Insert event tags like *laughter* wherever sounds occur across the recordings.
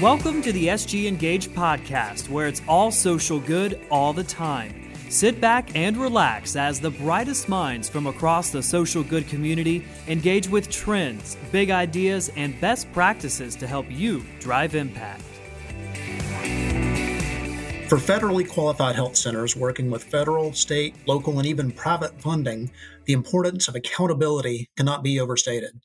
Welcome to the SG Engage podcast, where it's all social good all the time. Sit back and relax as the brightest minds from across the social good community engage with trends, big ideas, and best practices to help you drive impact. For federally qualified health centers working with federal, state, local, and even private funding, the importance of accountability cannot be overstated.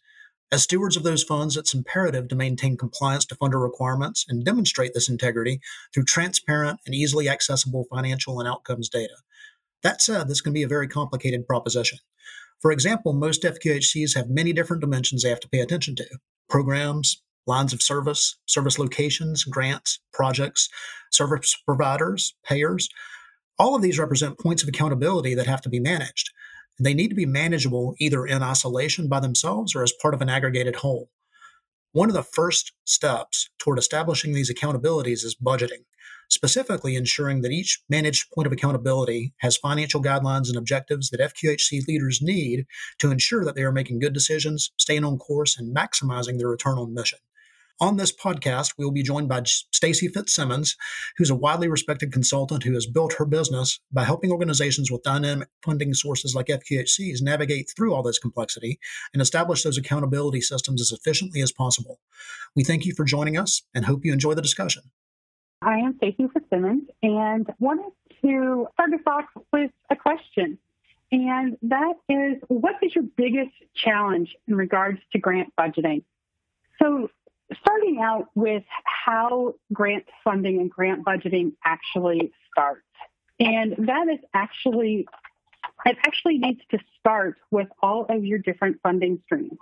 As stewards of those funds, it's imperative to maintain compliance to funder requirements and demonstrate this integrity through transparent and easily accessible financial and outcomes data. That said, this can be a very complicated proposition. For example, most FQHCs have many different dimensions they have to pay attention to programs, lines of service, service locations, grants, projects, service providers, payers. All of these represent points of accountability that have to be managed. They need to be manageable either in isolation by themselves or as part of an aggregated whole. One of the first steps toward establishing these accountabilities is budgeting, specifically ensuring that each managed point of accountability has financial guidelines and objectives that FQHC leaders need to ensure that they are making good decisions, staying on course, and maximizing their return on mission. On this podcast, we will be joined by Stacy Fitzsimmons, who's a widely respected consultant who has built her business by helping organizations with dynamic funding sources like FQHCs navigate through all this complexity and establish those accountability systems as efficiently as possible. We thank you for joining us and hope you enjoy the discussion. I am Stacy Fitzsimmons and wanted to start us off with a question. And that is, what is your biggest challenge in regards to grant budgeting? So starting out with how grant funding and grant budgeting actually starts. And that is actually, it actually needs to start with all of your different funding streams.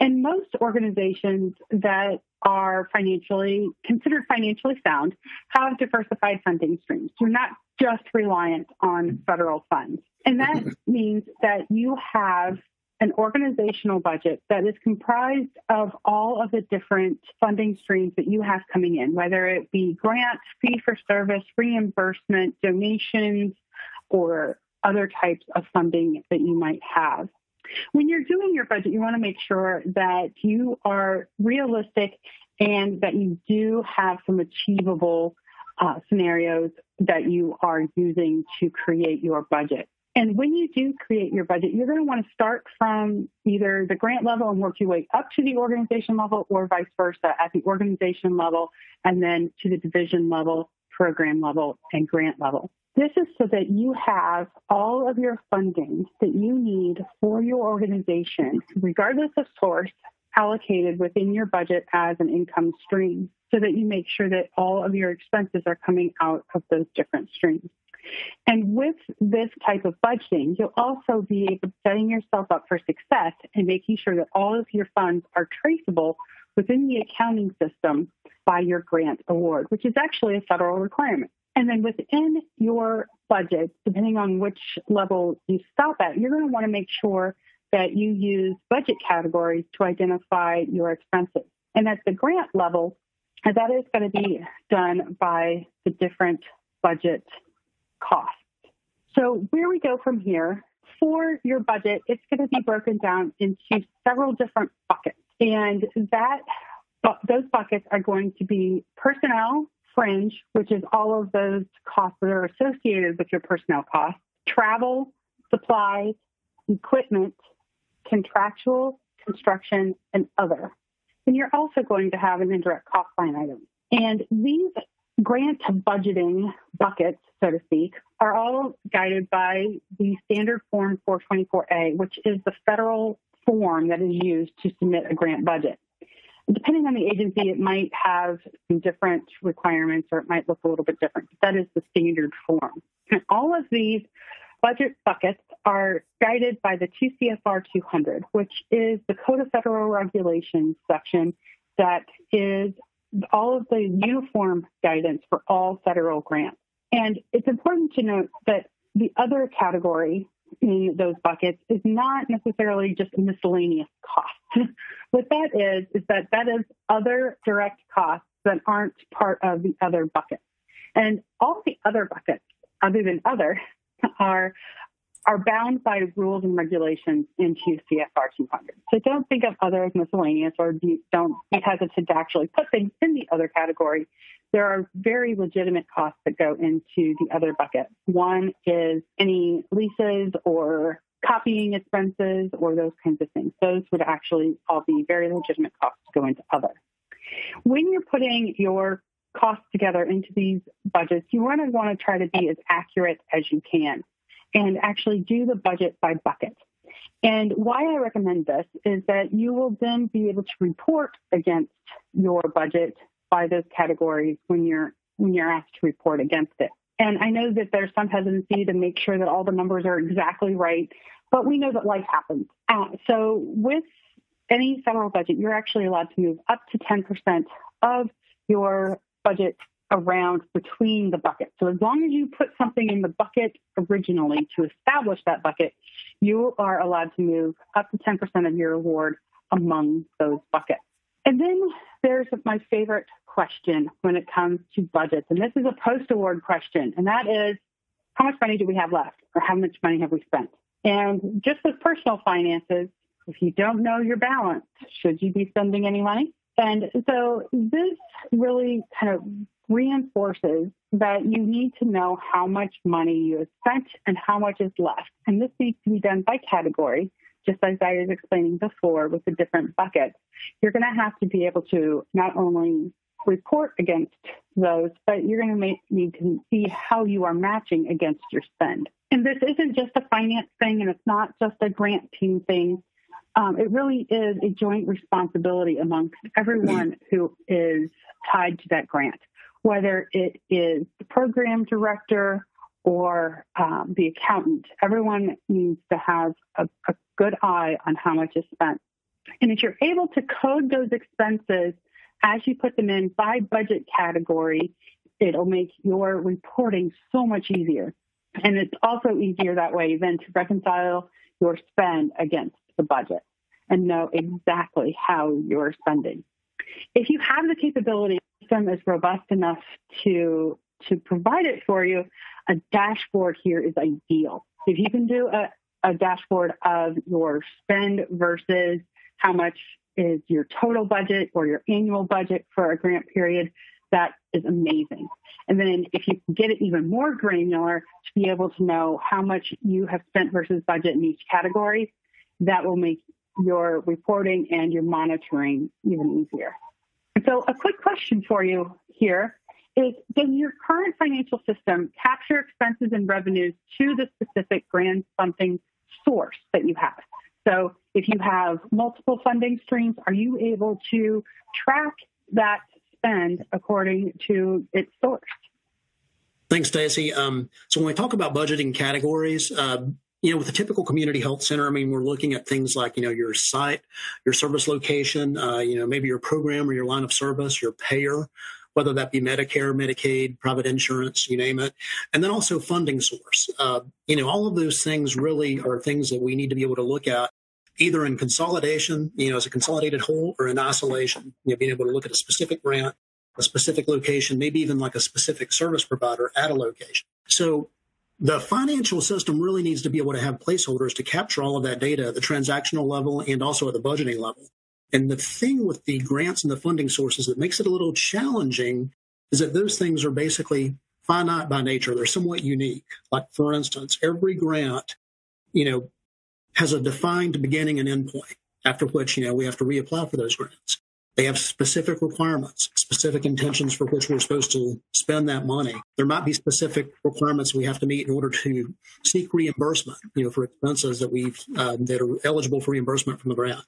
And most organizations that are financially considered financially sound have diversified funding streams. You're not just reliant on federal funds. And that mm-hmm. means that you have an organizational budget that is comprised of all of the different funding streams that you have coming in, whether it be grants, fee for service, reimbursement, donations, or other types of funding that you might have. When you're doing your budget, you want to make sure that you are realistic and that you do have some achievable uh, scenarios that you are using to create your budget. And when you do create your budget, you're going to want to start from either the grant level and work your way up to the organization level or vice versa at the organization level and then to the division level, program level, and grant level. This is so that you have all of your funding that you need for your organization, regardless of source, allocated within your budget as an income stream so that you make sure that all of your expenses are coming out of those different streams. And with this type of budgeting, you'll also be setting yourself up for success and making sure that all of your funds are traceable within the accounting system by your grant award, which is actually a federal requirement. And then within your budget, depending on which level you stop at, you're going to want to make sure that you use budget categories to identify your expenses. And at the grant level, that is going to be done by the different budget costs. So where we go from here, for your budget, it's going to be broken down into several different buckets. And that those buckets are going to be personnel, fringe, which is all of those costs that are associated with your personnel costs, travel, supplies, equipment, contractual, construction, and other. And you're also going to have an indirect cost line item. And these grant budgeting buckets, so to speak, are all guided by the standard form 424A, which is the federal form that is used to submit a grant budget. Depending on the agency, it might have some different requirements or it might look a little bit different. But that is the standard form. And all of these budget buckets are guided by the 2 CFR 200, which is the Code of Federal Regulations section that is all of the uniform guidance for all federal grants. And it's important to note that the other category in those buckets is not necessarily just miscellaneous costs. *laughs* what that is, is that that is other direct costs that aren't part of the other bucket. And all the other buckets, other than other, *laughs* are are bound by rules and regulations into CFR 200. So don't think of other as miscellaneous or don't be hesitant to actually put things in the other category. There are very legitimate costs that go into the other bucket. One is any leases or copying expenses or those kinds of things. Those would actually all be very legitimate costs to go into other. When you're putting your costs together into these budgets, you want to want to try to be as accurate as you can and actually do the budget by bucket. And why I recommend this is that you will then be able to report against your budget by those categories when you're when you're asked to report against it. And I know that there's some hesitancy to make sure that all the numbers are exactly right, but we know that life happens. Uh, so with any federal budget, you're actually allowed to move up to 10% of your budget around between the buckets. So as long as you put something in the bucket originally to establish that bucket, you are allowed to move up to 10% of your award among those buckets. And then there's my favorite question when it comes to budgets. And this is a post award question. And that is how much money do we have left or how much money have we spent? And just with personal finances, if you don't know your balance, should you be spending any money? And so this really kind of reinforces that you need to know how much money you have spent and how much is left. And this needs to be done by category, just as I was explaining before with the different buckets. You're going to have to be able to not only report against those, but you're going to need to see how you are matching against your spend. And this isn't just a finance thing and it's not just a grant team thing. Um, it really is a joint responsibility amongst everyone who is tied to that grant whether it is the program director or um, the accountant. Everyone needs to have a, a good eye on how much is spent. And if you're able to code those expenses as you put them in by budget category, it'll make your reporting so much easier. And it's also easier that way than to reconcile your spend against the budget and know exactly how you're spending. If you have the capability system is robust enough to to provide it for you, a dashboard here is ideal. If you can do a, a dashboard of your spend versus how much is your total budget or your annual budget for a grant period, that is amazing. And then if you get it even more granular to be able to know how much you have spent versus budget in each category, that will make your reporting and your monitoring even easier. So, a quick question for you here is Does your current financial system capture expenses and revenues to the specific grant funding source that you have? So, if you have multiple funding streams, are you able to track that spend according to its source? Thanks, Stacy. Um, so when we talk about budgeting categories, uh, you know, with a typical community health center, I mean, we're looking at things like, you know, your site, your service location, uh, you know, maybe your program or your line of service, your payer, whether that be Medicare, Medicaid, private insurance, you name it, and then also funding source. Uh, you know, all of those things really are things that we need to be able to look at either in consolidation, you know, as a consolidated whole or in isolation, you know, being able to look at a specific grant, a specific location, maybe even like a specific service provider at a location. So the financial system really needs to be able to have placeholders to capture all of that data at the transactional level and also at the budgeting level. And the thing with the grants and the funding sources that makes it a little challenging is that those things are basically finite by nature. They're somewhat unique. Like, for instance, every grant, you know, has a defined beginning and end point, after which, you know, we have to reapply for those grants. They have specific requirements, specific intentions for which we're supposed to spend that money. There might be specific requirements we have to meet in order to seek reimbursement, you know, for expenses that we've uh, that are eligible for reimbursement from the grant.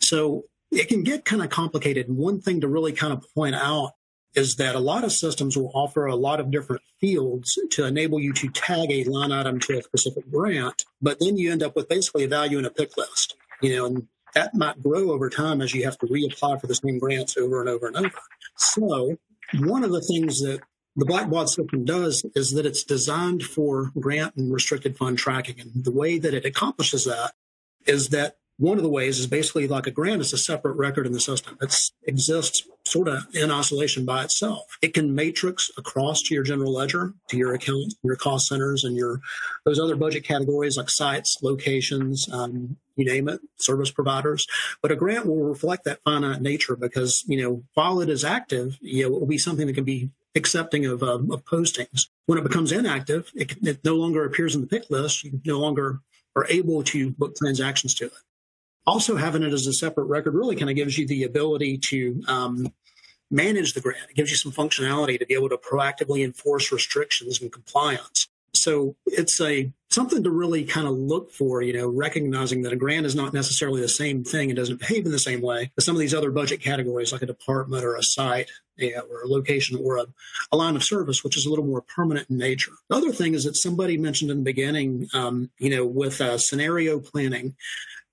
So it can get kind of complicated. And one thing to really kind of point out is that a lot of systems will offer a lot of different fields to enable you to tag a line item to a specific grant, but then you end up with basically a value in a pick list. You know, and that might grow over time as you have to reapply for the same grants over and over and over. So, one of the things that the Blackbaud system does is that it's designed for grant and restricted fund tracking. And the way that it accomplishes that is that one of the ways is basically like a grant is a separate record in the system. It exists sort of in isolation by itself. It can matrix across to your general ledger, to your account, your cost centers, and your those other budget categories like sites, locations, um, you name it, service providers. But a grant will reflect that finite nature because you know while it is active, you know, it will be something that can be accepting of, um, of postings. When it becomes inactive, it, it no longer appears in the pick list. You no longer are able to book transactions to it. Also, having it as a separate record really kind of gives you the ability to um, manage the grant. It gives you some functionality to be able to proactively enforce restrictions and compliance. So it's a something to really kind of look for, you know, recognizing that a grant is not necessarily the same thing. It doesn't behave in the same way as some of these other budget categories, like a department or a site yeah, or a location or a, a, line of service, which is a little more permanent in nature. The other thing is that somebody mentioned in the beginning, um, you know, with uh, scenario planning,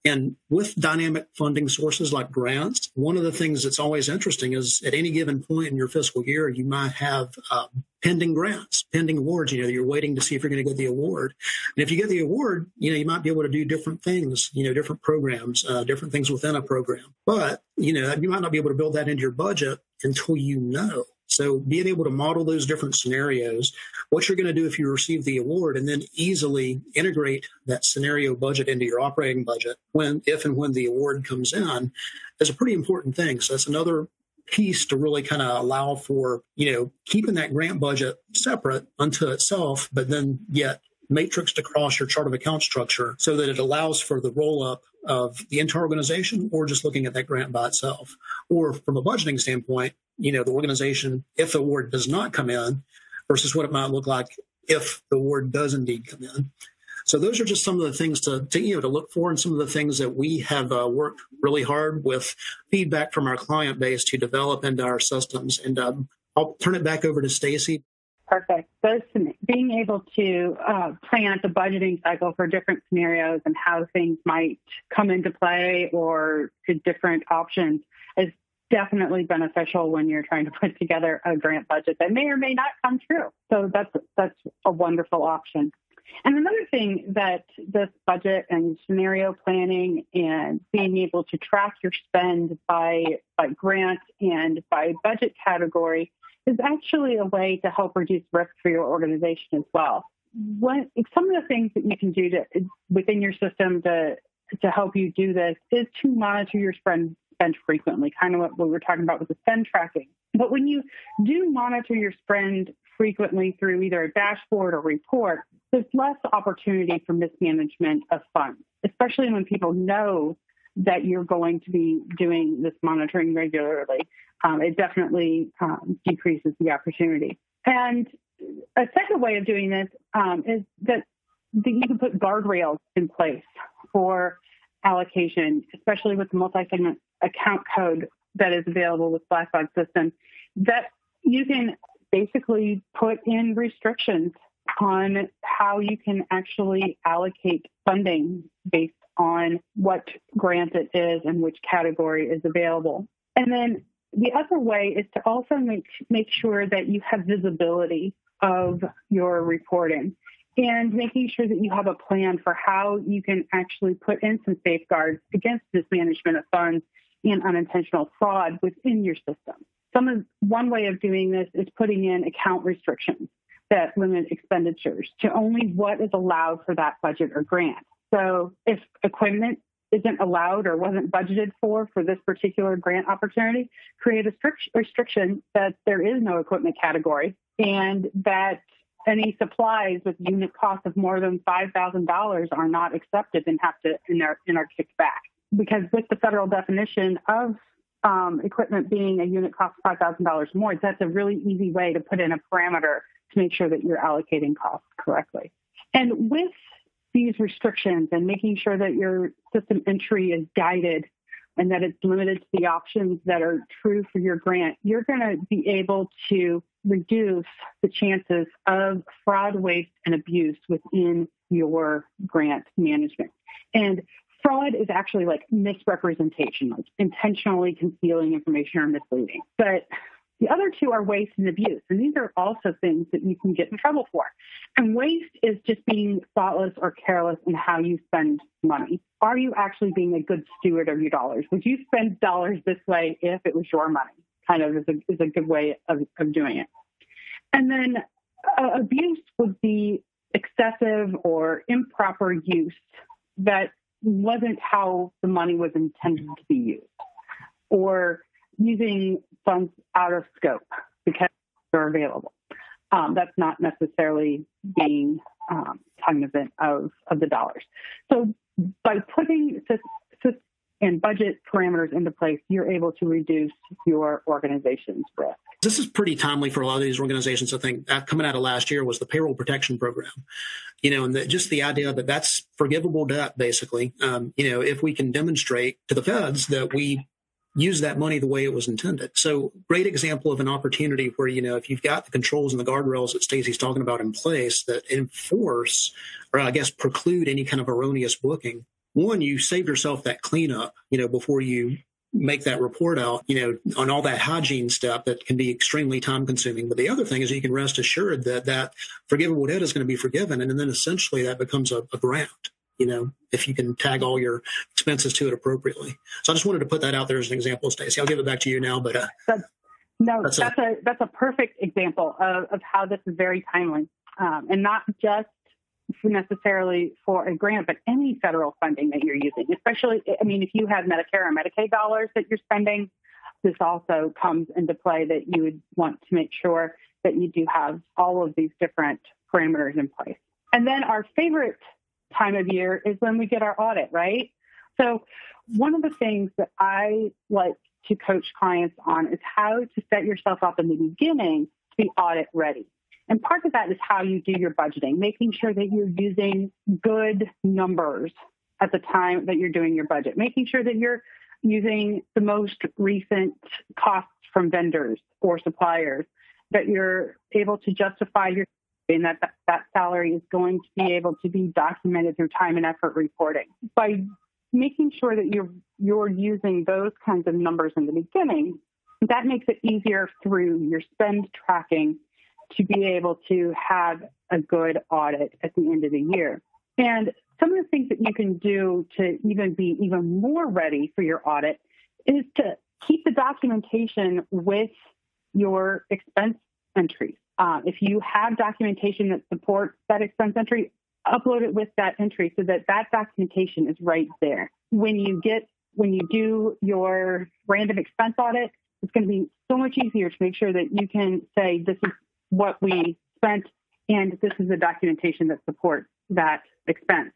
and with dynamic funding sources like grants, one of the things that's always interesting is at any given point in your fiscal year, you might have uh, pending grants, pending awards. You know, you're waiting to see if you're going to get the award. And if you get the award, you know, you might be able to do different things, you know, different programs, uh, different things within a program. But, you know, you might not be able to build that into your budget until you know so being able to model those different scenarios, what you're going to do if you receive the award, and then easily integrate that scenario budget into your operating budget when, if and when the award comes in, is a pretty important thing. So that's another piece to really kind of allow for, you know, keeping that grant budget separate unto itself, but then yet matrixed across your chart of account structure so that it allows for the roll up of the entire organization or just looking at that grant by itself. Or from a budgeting standpoint, you know, the organization, if the award does not come in versus what it might look like if the award does indeed come in. So those are just some of the things to, to you know to look for, and some of the things that we have uh, worked really hard with feedback from our client base to develop into our systems. And um, I'll turn it back over to Stacy. Perfect. Those being able to uh, plan out the budgeting cycle for different scenarios and how things might come into play or to different options is definitely beneficial when you're trying to put together a grant budget that may or may not come true. So that's that's a wonderful option. And another thing that this budget and scenario planning and being able to track your spend by by grant and by budget category is actually a way to help reduce risk for your organization as well. What, some of the things that you can do to, within your system to to help you do this is to monitor your spend spend frequently, kind of what we were talking about with the spend tracking. But when you do monitor your spend frequently through either a dashboard or report, there's less opportunity for mismanagement of funds, especially when people know that you're going to be doing this monitoring regularly. Um, it definitely um, decreases the opportunity. And a second way of doing this um, is that, you can put guardrails in place for allocation, especially with the multi-segment account code that is available with Blackbaud system, that you can basically put in restrictions on how you can actually allocate funding based on what grant it is and which category is available. And then the other way is to also make, make sure that you have visibility of your reporting and making sure that you have a plan for how you can actually put in some safeguards against mismanagement of funds and unintentional fraud within your system. Some of, one way of doing this is putting in account restrictions that limit expenditures to only what is allowed for that budget or grant. So if equipment isn't allowed or wasn't budgeted for for this particular grant opportunity, create a strict restriction that there is no equipment category and that any supplies with unit cost of more than $5,000 are not accepted and have to and are, and are kicked back. Because with the federal definition of um, equipment being a unit cost of $5,000 more, that's a really easy way to put in a parameter to make sure that you're allocating costs correctly. And with these restrictions and making sure that your system entry is guided and that it's limited to the options that are true for your grant, you're going to be able to reduce the chances of fraud, waste, and abuse within your grant management. And fraud is actually like misrepresentation, like intentionally concealing information or misleading. But The other two are waste and abuse. And these are also things that you can get in trouble for. And waste is just being thoughtless or careless in how you spend money. Are you actually being a good steward of your dollars? Would you spend dollars this way if it was your money? Kind of is a, is a good way of, of doing it. And then uh, abuse would be excessive or improper use that wasn't how the money was intended to be used, or using funds out of scope because they're available. Um, that's not necessarily being um, cognizant of, of the dollars. So by putting and budget parameters into place, you're able to reduce your organization's risk. This is pretty timely for a lot of these organizations. I think uh, coming out of last year was the payroll protection program, you know, and the, just the idea that that's forgivable debt, basically. Um, you know, if we can demonstrate to the feds that we use that money the way it was intended. So great example of an opportunity where, you know, if you've got the controls and the guardrails that Stacy's talking about in place that enforce or I guess preclude any kind of erroneous booking, one, you save yourself that cleanup, you know, before you make that report out, you know, on all that hygiene stuff that can be extremely time consuming. But the other thing is you can rest assured that that forgivable debt is going to be forgiven. And then essentially that becomes a, a grant, you know, if you can tag all your expenses to it appropriately. So I just wanted to put that out there as an example, Stacy. I'll give it back to you now, but uh, that's, no, that's, that's a, a, that's a perfect example of, of how this is very timely. Um, and not just necessarily for a grant, but any federal funding that you're using, especially, I mean, if you have Medicare or Medicaid dollars that you're spending, this also comes into play that you would want to make sure that you do have all of these different parameters in place. And then our favorite time of year is when we get our audit, right? So, one of the things that I like to coach clients on is how to set yourself up in the beginning to be audit ready. And part of that is how you do your budgeting, making sure that you're using good numbers at the time that you're doing your budget, making sure that you're using the most recent costs from vendors or suppliers, that you're able to justify your and that, that that salary is going to be able to be documented through time and effort reporting. By making sure that you're you're using those kinds of numbers in the beginning, that makes it easier through your spend tracking to be able to have a good audit at the end of the year. And some of the things that you can do to even be even more ready for your audit is to keep the documentation with your expense entries. Uh, if you have documentation that supports that expense entry, upload it with that entry so that that documentation is right there. When you get when you do your random expense audit, it's going to be so much easier to make sure that you can say this is what we spent, and this is the documentation that supports that expense.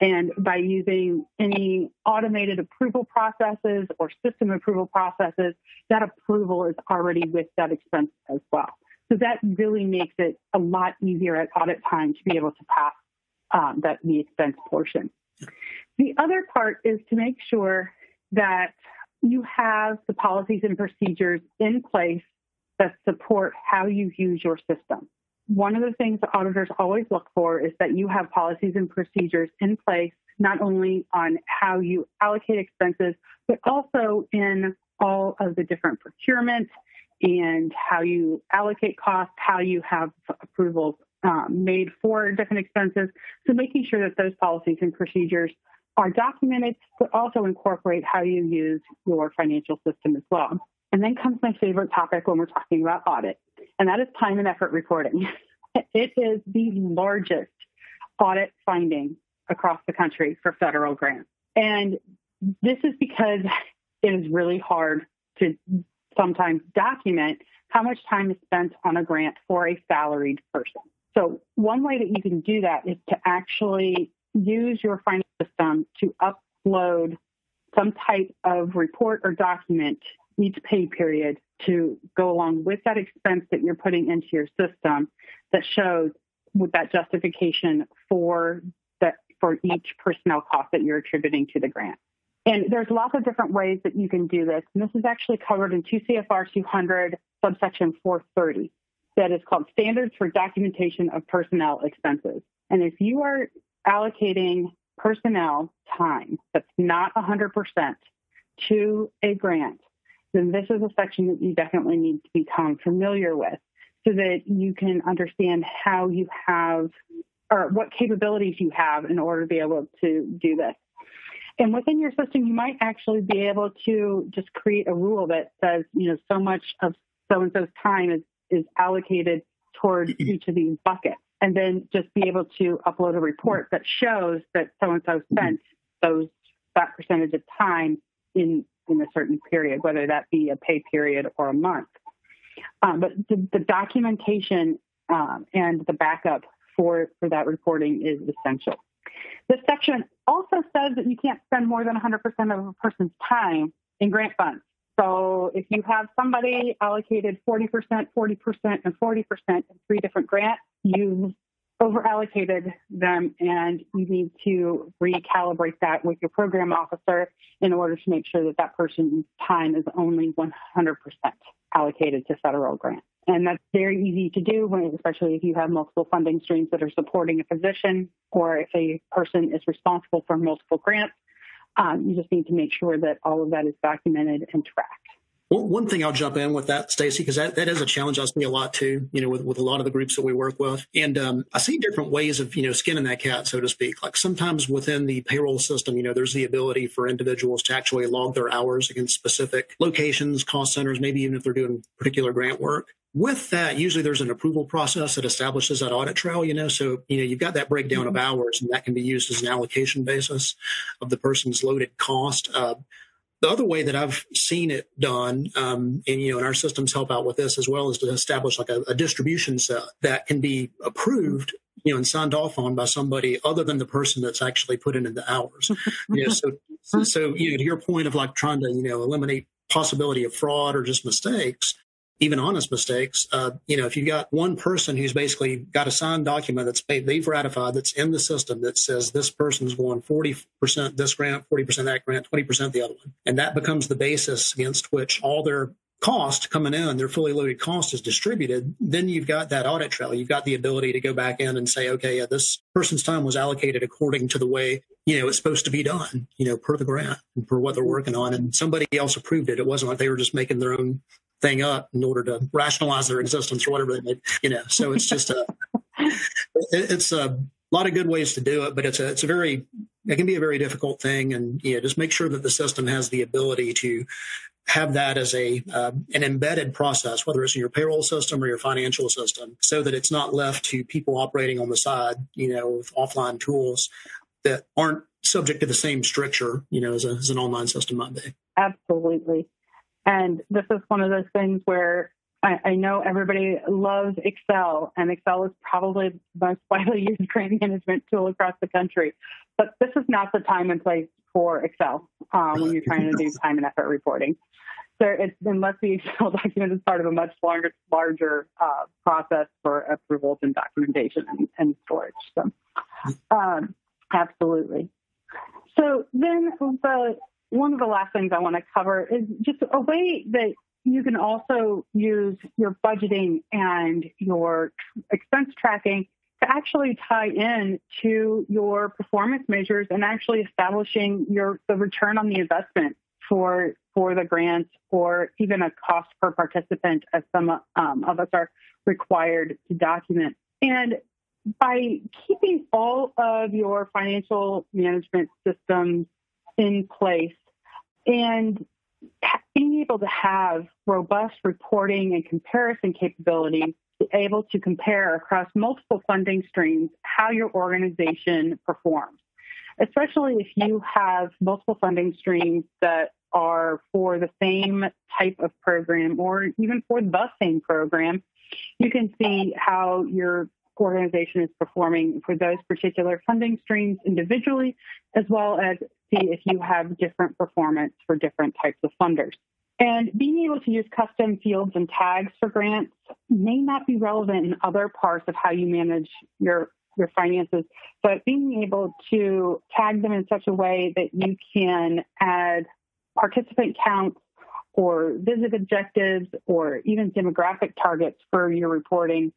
And by using any automated approval processes or system approval processes, that approval is already with that expense as well. So that really makes it a lot easier at audit time to be able to pass um, that the expense portion. The other part is to make sure that you have the policies and procedures in place that support how you use your system. One of the things that auditors always look for is that you have policies and procedures in place, not only on how you allocate expenses, but also in all of the different procurement and how you allocate costs, how you have approvals um, made for different expenses. So making sure that those policies and procedures are documented, but also incorporate how you use your financial system as well. And then comes my favorite topic when we're talking about audit, and that is time and effort reporting. *laughs* it is the largest audit finding across the country for federal grants. And this is because it is really hard to sometimes document how much time is spent on a grant for a salaried person. So, one way that you can do that is to actually use your finance system to upload some type of report or document each pay period to go along with that expense that you're putting into your system that shows with that justification for that for each personnel cost that you're attributing to the grant. And there's lots of different ways that you can do this. And this is actually covered in 2 CFR 200 subsection 430 that is called Standards for Documentation of Personnel Expenses. And if you are allocating personnel time that's not 100% to a grant, then this is a section that you definitely need to become familiar with so that you can understand how you have or what capabilities you have in order to be able to do this. And within your system, you might actually be able to just create a rule that says, you know, so much of so and so's time is, is allocated towards each of these buckets. And then just be able to upload a report that shows that so and so spent those that percentage of time in in a certain period, whether that be a pay period or a month. Um, but the, the documentation um, and the backup for, for that reporting is essential. This section also says that you can't spend more than 100% of a person's time in grant funds. So if you have somebody allocated 40%, 40%, and 40% in three different grants, you've over allocated them and you need to recalibrate that with your program officer in order to make sure that that person's time is only 100% allocated to federal grants. And that's very easy to do, when, especially if you have multiple funding streams that are supporting a position or if a person is responsible for multiple grants. Um, you just need to make sure that all of that is documented and tracked. One thing I'll jump in with that, Stacy, because that, that is a challenge I see a lot too, you know, with, with a lot of the groups that we work with. And um, I see different ways of, you know, skinning that cat, so to speak. Like sometimes within the payroll system, you know, there's the ability for individuals to actually log their hours against specific locations, cost centers, maybe even if they're doing particular grant work. With that, usually there's an approval process that establishes that audit trail, you know, so, you know, you've got that breakdown of mm-hmm. hours and that can be used as an allocation basis of the person's loaded cost. Uh, the other way that I've seen it done, um, and you know, and our systems help out with this as well, is to establish like a, a distribution set that can be approved you know, and signed off on by somebody other than the person that's actually put in the hours. *laughs* you know, so, so, you know, to your point of like trying to, you know, eliminate possibility of fraud or just mistakes, even honest mistakes. Uh, you know, if you've got one person who's basically got a signed document that's paid, they've ratified, that's in the system that says this person's going 40% this grant, 40% that grant, 20% the other one. And that becomes the basis against which all their cost coming in, their fully loaded cost is distributed, then you've got that audit trail. You've got the ability to go back in and say, okay, yeah, this person's time was allocated according to the way, you know, it's supposed to be done, you know, per the grant and per what they're working on. And somebody else approved it. It wasn't like they were just making their own thing up in order to rationalize their existence or whatever they may, you know. So it's just a, *laughs* it's a lot of good ways to do it, but it's a, it's a very, it can be a very difficult thing. And, you know, just make sure that the system has the ability to have that as a uh, an embedded process, whether it's in your payroll system or your financial system, so that it's not left to people operating on the side, you know, with offline tools that aren't subject to the same stricture, you know, as, a, as an online system might be. Absolutely. And this is one of those things where I, I, know everybody loves Excel, and Excel is probably the most *laughs* widely used grant management tool across the country. But this is not the time and place for Excel um, when you're trying to do time and effort reporting. So it's, unless the Excel *laughs* document is part of a much longer, larger uh, process for approvals and documentation and, and storage. So, um, absolutely. So then the one of the last things I want to cover is just a way that you can also use your budgeting and your expense tracking to actually tie in to your performance measures and actually establishing your the return on the investment for for the grants or even a cost per participant as some um, of us are required to document. And by keeping all of your financial management systems in place and being able to have robust reporting and comparison capabilities, able to compare across multiple funding streams how your organization performs, especially if you have multiple funding streams that are for the same type of program or even for the same program. You can see how your organization is performing for those particular funding streams individually, as well as see if you have different performance for different types of funders. And being able to use custom fields and tags for grants may not be relevant in other parts of how you manage your, your finances, but being able to tag them in such a way that you can add participant counts or visit objectives or even demographic targets for your reporting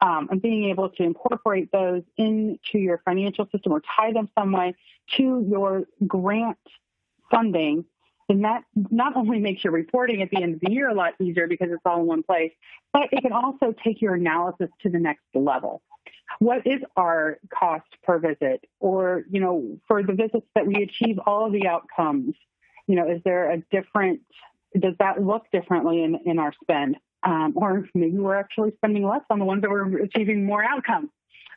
um, and being able to incorporate those into your financial system or tie them some way to your grant funding then that not only makes your reporting at the end of the year a lot easier because it's all in one place, but it can also take your analysis to the next level. What is our cost per visit? Or, you know, for the visits that we achieve all of the outcomes, you know, is there a different, does that look differently in, in our spend? Um, or maybe we're actually spending less on the ones that we're achieving more outcomes.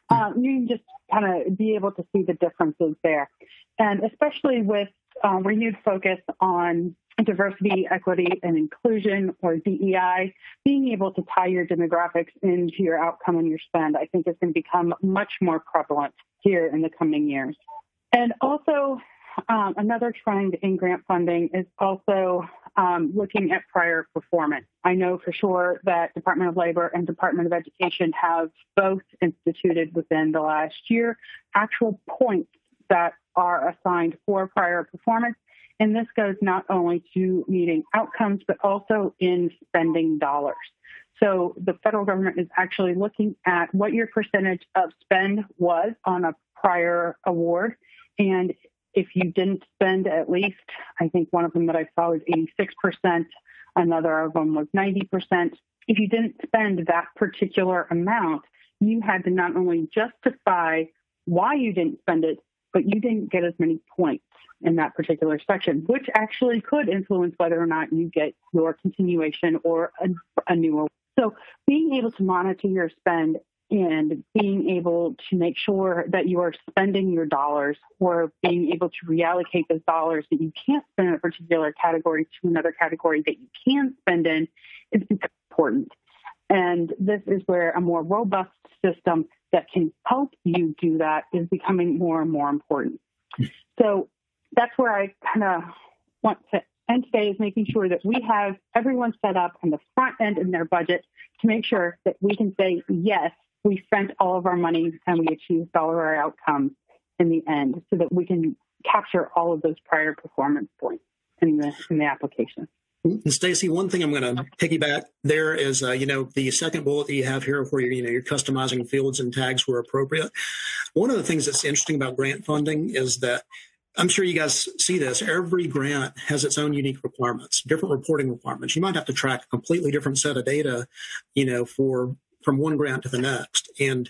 Um, you can just kind of be able to see the differences there. And especially with um, renewed focus on diversity, equity, and inclusion, or DEI, being able to tie your demographics into your outcome and your spend, I think is going to become much more prevalent here in the coming years. And also, um, another trend in grant funding is also um, looking at prior performance. I know for sure that Department of Labor and Department of Education have both instituted within the last year actual points that are assigned for prior performance. And this goes not only to meeting outcomes, but also in spending dollars. So the federal government is actually looking at what your percentage of spend was on a prior award. And if you didn't spend at least, I think one of them that I saw was 86%, another of them was 90%. If you didn't spend that particular amount, you had to not only justify why you didn't spend it, but you didn't get as many points in that particular section, which actually could influence whether or not you get your continuation or a, a new award. So being able to monitor your spend and being able to make sure that you are spending your dollars or being able to reallocate those dollars that you can't spend in a particular category to another category that you can spend in is important. And this is where a more robust system that can help you do that is becoming more and more important. So that's where I kind of want to end today is making sure that we have everyone set up on the front end in their budget to make sure that we can say, yes, we spent all of our money and we achieved all of our outcomes in the end so that we can capture all of those prior performance points in the in the application. And Stacy, one thing I'm going to piggyback there is, uh, you know, the second bullet that you have here where you're, you know, you're customizing fields and tags where appropriate. One of the things that's interesting about grant funding is that I'm sure you guys see this. Every grant has its own unique requirements, different reporting requirements. You might have to track a completely different set of data, you know, for from one grant to the next. And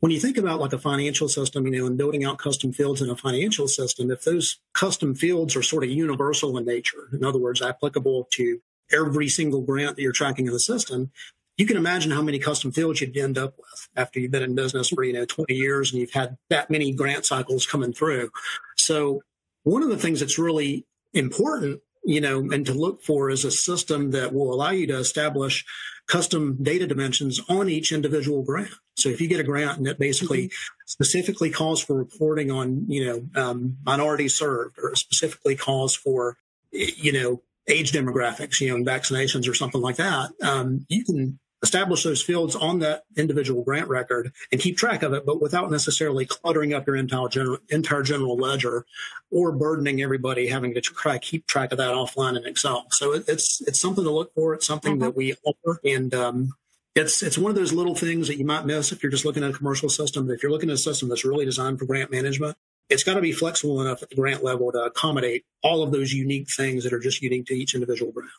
when you think about like a financial system, you know, and building out custom fields in a financial system, if those custom fields are sort of universal in nature, in other words, applicable to every single grant that you're tracking in the system, you can imagine how many custom fields you'd end up with after you've been in business for, you know, 20 years and you've had that many grant cycles coming through. So one of the things that's really important you know, and to look for is a system that will allow you to establish custom data dimensions on each individual grant. So if you get a grant and it basically mm-hmm. specifically calls for reporting on, you know, um, minorities served or specifically calls for, you know, age demographics, you know, and vaccinations or something like that, um, you can establish those fields on that individual grant record and keep track of it, but without necessarily cluttering up your entire general, entire general ledger or burdening everybody having to try keep track of that offline in Excel. So it, it's it's something to look for. It's something mm-hmm. that we offer, and um, it's it's one of those little things that you might miss if you're just looking at a commercial system. But if you're looking at a system that's really designed for grant management, it's got to be flexible enough at the grant level to accommodate all of those unique things that are just unique to each individual grant.